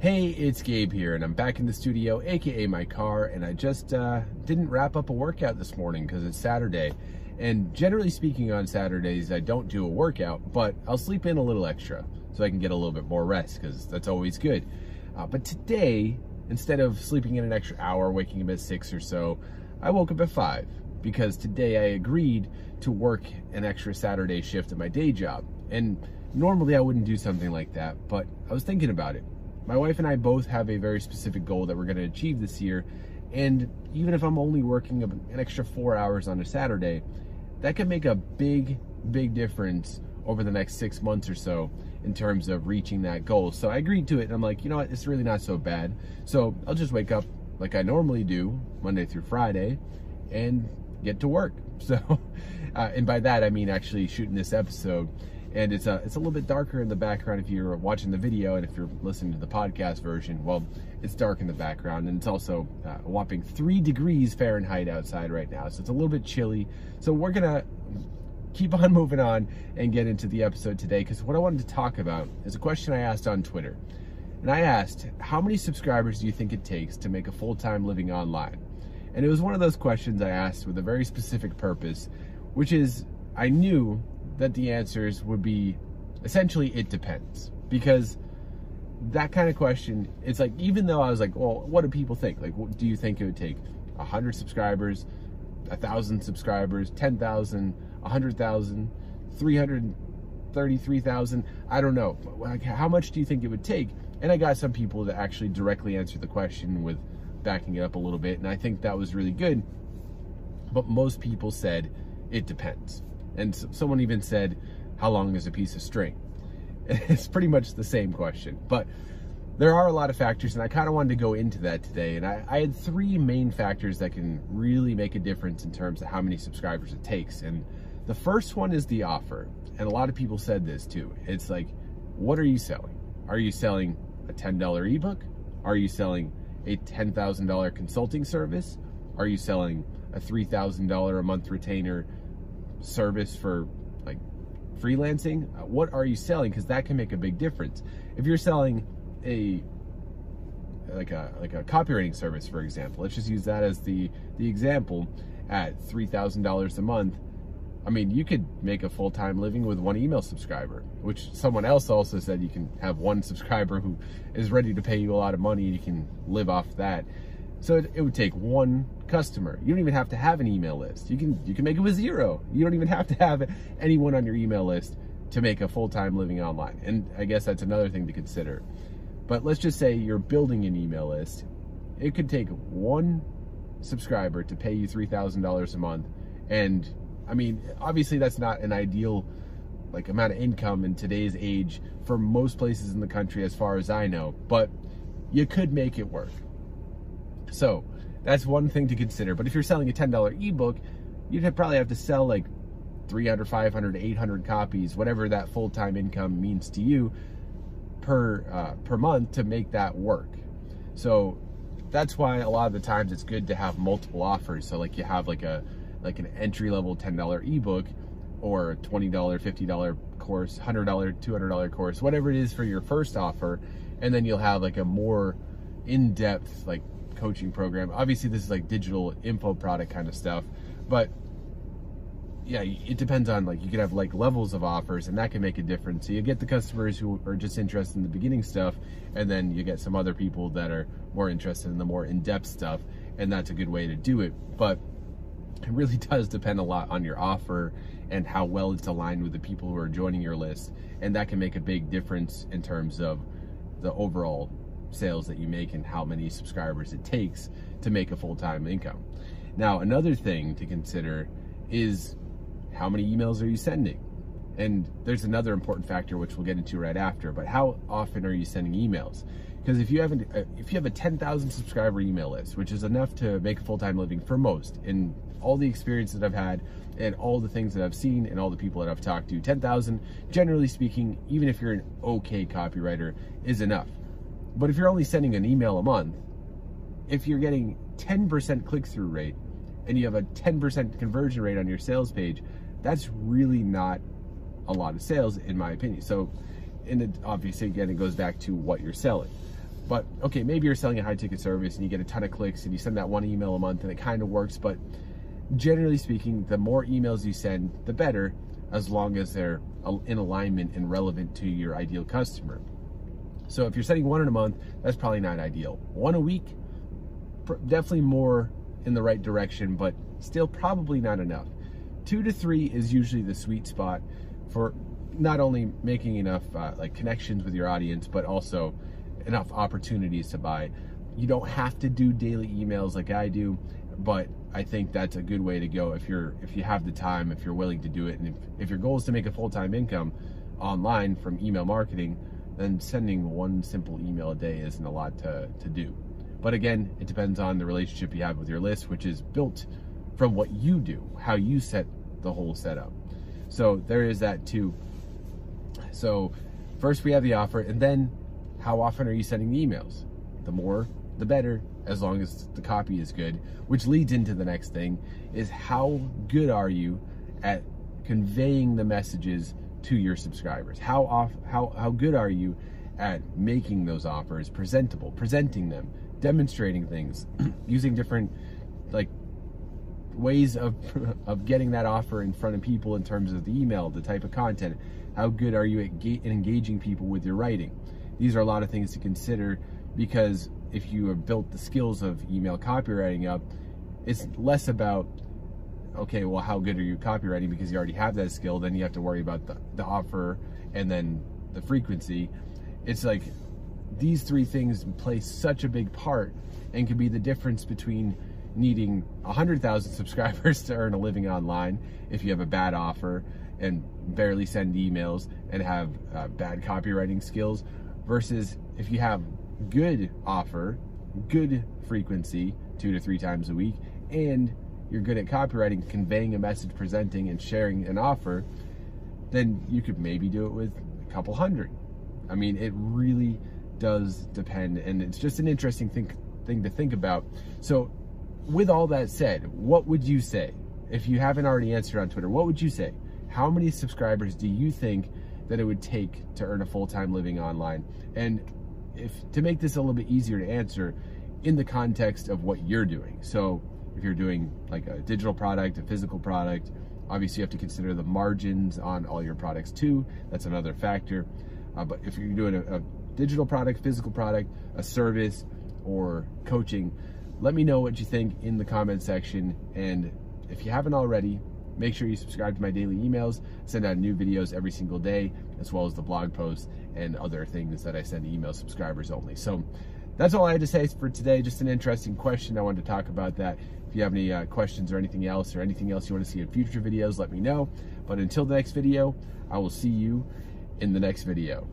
Hey, it's Gabe here, and I'm back in the studio, aka my car, and I just uh, didn't wrap up a workout this morning because it's Saturday. And generally speaking, on Saturdays, I don't do a workout, but I'll sleep in a little extra so I can get a little bit more rest because that's always good. Uh, but today, instead of sleeping in an extra hour, waking up at six or so, I woke up at five because today I agreed to work an extra Saturday shift at my day job. And normally I wouldn't do something like that, but I was thinking about it. My wife and I both have a very specific goal that we're going to achieve this year. And even if I'm only working an extra four hours on a Saturday, that could make a big, big difference over the next six months or so in terms of reaching that goal. So I agreed to it and I'm like, you know what, it's really not so bad. So I'll just wake up like I normally do Monday through Friday and get to work. So, uh, and by that I mean actually shooting this episode. And it's a, it's a little bit darker in the background if you're watching the video and if you're listening to the podcast version, well, it's dark in the background and it's also uh, a whopping three degrees Fahrenheit outside right now. So it's a little bit chilly. So we're gonna keep on moving on and get into the episode today because what I wanted to talk about is a question I asked on Twitter. And I asked, how many subscribers do you think it takes to make a full-time living online? And it was one of those questions I asked with a very specific purpose, which is I knew that the answers would be essentially it depends. Because that kind of question, it's like, even though I was like, well, what do people think? Like, what do you think it would take 100 subscribers, 1,000 subscribers, 10,000, 100,000, 333,000? I don't know. Like, how much do you think it would take? And I got some people to actually directly answer the question with backing it up a little bit. And I think that was really good. But most people said it depends. And someone even said, how long is a piece of string? It's pretty much the same question. But there are a lot of factors, and I kind of wanted to go into that today. And I, I, had three main factors that can really make a difference in terms of how many subscribers it takes. And the first one is the offer. And a lot of people said this too. It's like, what are you selling? Are you selling a $10 ebook? Are you selling a $10,000 consulting service? Are you selling a $3,000 a month retainer service for like freelancing? Uh, what are you selling? Because that can make a big difference. If you're selling a like a like a copywriting service, for example, let's just use that as the the example at three thousand dollars a month. I mean, you could make a full-time living with one email subscriber, which someone else also said you can have one subscriber who is ready to pay you a lot of money and you can live off that. So it, it, would take one customer. You don't even have to have an email list. You can you can make it with zero. You don't even have to have anyone on your email list to make a full-time living online. And I guess that's another thing to consider. But let's just say you're building an email list. It could take one subscriber to pay you $3,000 a month. And I mean, obviously that's not an ideal like amount of income in today's age for most places in the country as far as I know, but you could make it work. So that's one thing to consider. But if you're selling a $10 ebook, you'd probably have to sell like 300, 500, 800 copies, whatever that full-time income means to you per uh, per month to make that work. So that's why a lot of the times it's good to have multiple offers. So like you have like a like an entry level $10 ebook or a $20, $50 course, $100, $200 course, whatever it is for your first offer. And then you'll have like a more in-depth like coaching program. Obviously, this is like digital info product kind of stuff, but yeah, it depends on like you could have like levels of offers, and that can make a difference. So you get the customers who are just interested in the beginning stuff, and then you get some other people that are more interested in the more in-depth stuff, and that's a good way to do it. But it really does depend a lot on your offer and how well it's aligned with the people who are joining your list, and that can make a big difference in terms of the overall sales that you make and how many subscribers it takes to make a full-time income. Now, another thing to consider is how many emails are you sending? And there's another important factor which we'll get into right after, but how often are you sending emails? Because if you have uh, if you have a 10,000 subscriber email list, which is enough to make a full-time living for most, in all the experience that I've had and all the things that I've seen and all the people that I've talked to, 10,000, generally speaking, even if you're an okay copywriter, is enough. But if you're only sending an email a month, if you're getting 10% click-through rate and you have a 10% conversion rate on your sales page, that's really not a lot of sales in my opinion. So, and it, obviously again, it goes back to what you're selling. But okay, maybe you're selling a high ticket service and you get a ton of clicks and you send that one email a month and it kind of works. But generally speaking, the more emails you send, the better, as long as they're in alignment and relevant to your ideal customer. So if you're sending one in a month, that's probably not ideal. One a week, definitely more in the right direction, but still probably not enough. Two to three is usually the sweet spot for not only making enough uh, like connections with your audience, but also enough opportunities to buy. You don't have to do daily emails like I do, but I think that's a good way to go if you're if you have the time, if you're willing to do it, and if, if your goal is to make a full-time income online from email marketing, then sending one simple email a day isn't a lot to, to do. But again, it depends on the relationship you have with your list, which is built from what you do, how you set the whole setup. So there is that too. So first we have the offer, and then how often are you sending the emails? The more, the better, as long as the copy is good, which leads into the next thing is how good are you at conveying the messages to your subscribers? How off how how good are you at making those offers presentable, presenting them, demonstrating things, using different like ways of of getting that offer in front of people in terms of the email, the type of content. How good are you at engaging people with your writing? These are a lot of things to consider because if you have built the skills of email copywriting up, it's less about okay, well, how good are you copywriting because you already have that skill. Then you have to worry about the, the offer and then the frequency. It's like these three things play such a big part and can be the difference between needing 100,000 subscribers to earn a living online if you have a bad offer and barely send emails and have uh, bad copywriting skills versus if you have good offer, good frequency, two to three times a week, and you're good at copywriting, conveying a message, presenting, and sharing an offer, then you could maybe do it with a couple hundred. I mean, it really does depend, and it's just an interesting thing thing to think about. So, with all that said, what would you say if you haven't already answered on Twitter? What would you say? How many subscribers do you think that it would take to earn a full time living online? And if to make this a little bit easier to answer, in the context of what you're doing. So, if you're doing like a digital product, a physical product, obviously you have to consider the margins on all your products too. That's another factor. Uh, but if you're doing a, a digital product, physical product, a service, or coaching, let me know what you think in the comment section. And if you haven't already, make sure you subscribe to my daily emails. send out new videos every single day, as well as the blog posts and other things that I send to email subscribers only. So that's all I had to say for today. Just an interesting question. I wanted to talk about that. If you have any uh, questions or anything else or anything else you want to see in future videos, let me know. But until the next video, I will see you in the next video.